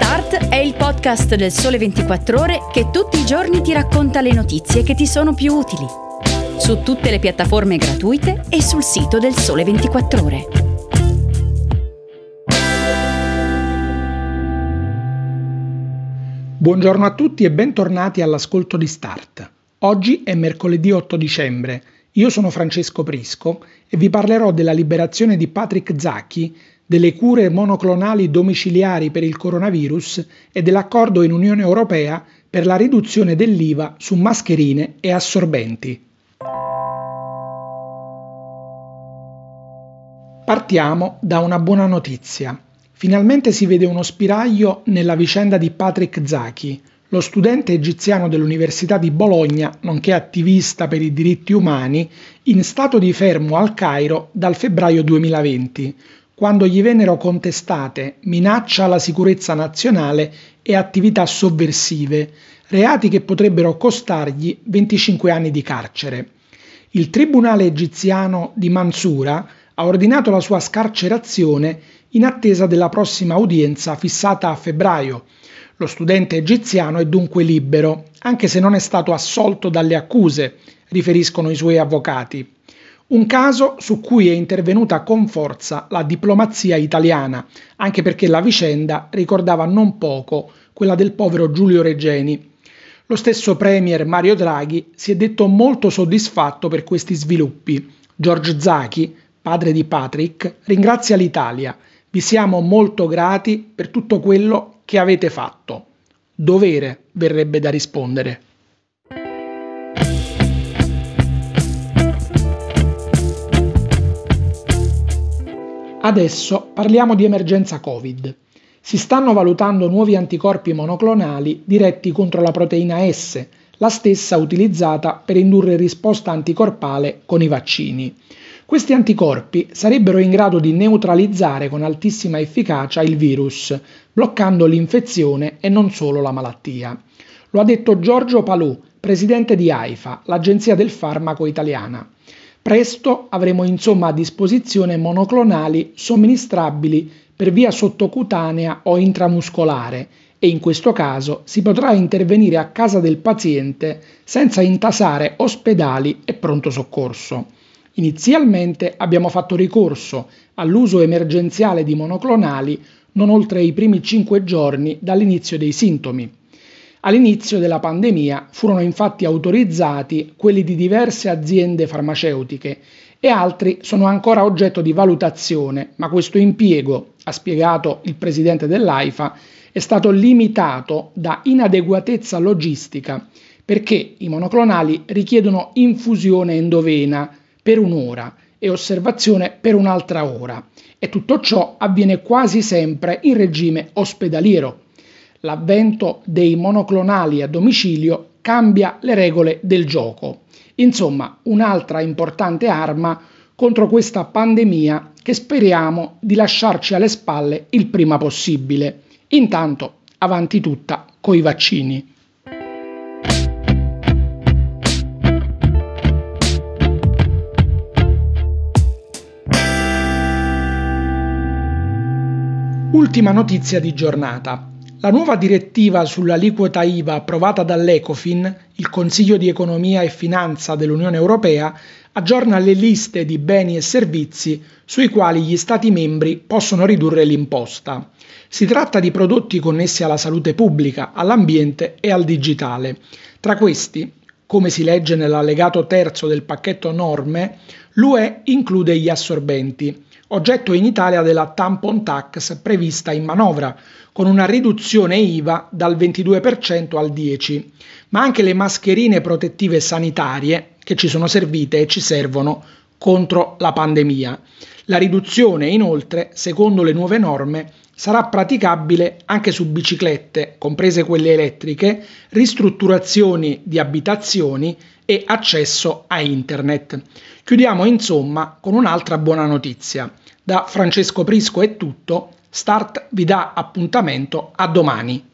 Start è il podcast del Sole 24 Ore che tutti i giorni ti racconta le notizie che ti sono più utili. Su tutte le piattaforme gratuite e sul sito del Sole 24 Ore. Buongiorno a tutti e bentornati all'ascolto di Start. Oggi è mercoledì 8 dicembre. Io sono Francesco Prisco e vi parlerò della liberazione di Patrick Zacchi delle cure monoclonali domiciliari per il coronavirus e dell'accordo in Unione Europea per la riduzione dell'IVA su mascherine e assorbenti. Partiamo da una buona notizia. Finalmente si vede uno spiraglio nella vicenda di Patrick Zaki, lo studente egiziano dell'Università di Bologna, nonché attivista per i diritti umani, in stato di fermo al Cairo dal febbraio 2020, quando gli vennero contestate minaccia alla sicurezza nazionale e attività sovversive, reati che potrebbero costargli 25 anni di carcere. Il tribunale egiziano di Mansura ha ordinato la sua scarcerazione in attesa della prossima udienza fissata a febbraio. Lo studente egiziano è dunque libero, anche se non è stato assolto dalle accuse, riferiscono i suoi avvocati. Un caso su cui è intervenuta con forza la diplomazia italiana, anche perché la vicenda ricordava non poco quella del povero Giulio Regeni. Lo stesso Premier Mario Draghi si è detto molto soddisfatto per questi sviluppi. George Zachi, padre di Patrick, ringrazia l'Italia. Vi siamo molto grati per tutto quello che avete fatto. Dovere verrebbe da rispondere. Adesso parliamo di emergenza Covid. Si stanno valutando nuovi anticorpi monoclonali diretti contro la proteina S, la stessa utilizzata per indurre risposta anticorpale con i vaccini. Questi anticorpi sarebbero in grado di neutralizzare con altissima efficacia il virus, bloccando l'infezione e non solo la malattia. Lo ha detto Giorgio Palù, presidente di AIFA, l'agenzia del farmaco italiana. Presto avremo insomma a disposizione monoclonali somministrabili per via sottocutanea o intramuscolare e in questo caso si potrà intervenire a casa del paziente senza intasare ospedali e pronto soccorso. Inizialmente abbiamo fatto ricorso all'uso emergenziale di monoclonali non oltre i primi 5 giorni dall'inizio dei sintomi. All'inizio della pandemia furono infatti autorizzati quelli di diverse aziende farmaceutiche e altri sono ancora oggetto di valutazione, ma questo impiego, ha spiegato il presidente dell'AIFA, è stato limitato da inadeguatezza logistica perché i monoclonali richiedono infusione endovena per un'ora e osservazione per un'altra ora e tutto ciò avviene quasi sempre in regime ospedaliero l'avvento dei monoclonali a domicilio cambia le regole del gioco. Insomma, un'altra importante arma contro questa pandemia che speriamo di lasciarci alle spalle il prima possibile. Intanto, avanti tutta coi vaccini. Ultima notizia di giornata. La nuova direttiva sull'aliquota IVA approvata dall'Ecofin, il Consiglio di economia e finanza dell'Unione Europea, aggiorna le liste di beni e servizi sui quali gli Stati membri possono ridurre l'imposta. Si tratta di prodotti connessi alla salute pubblica, all'ambiente e al digitale. Tra questi, come si legge nell'allegato terzo del pacchetto norme, l'UE include gli assorbenti, oggetto in Italia della tampon tax prevista in manovra, con una riduzione IVA dal 22% al 10%, ma anche le mascherine protettive sanitarie che ci sono servite e ci servono contro la pandemia. La riduzione, inoltre, secondo le nuove norme, sarà praticabile anche su biciclette, comprese quelle elettriche, ristrutturazioni di abitazioni e accesso a internet. Chiudiamo insomma con un'altra buona notizia. Da Francesco Prisco è tutto, Start vi dà appuntamento a domani.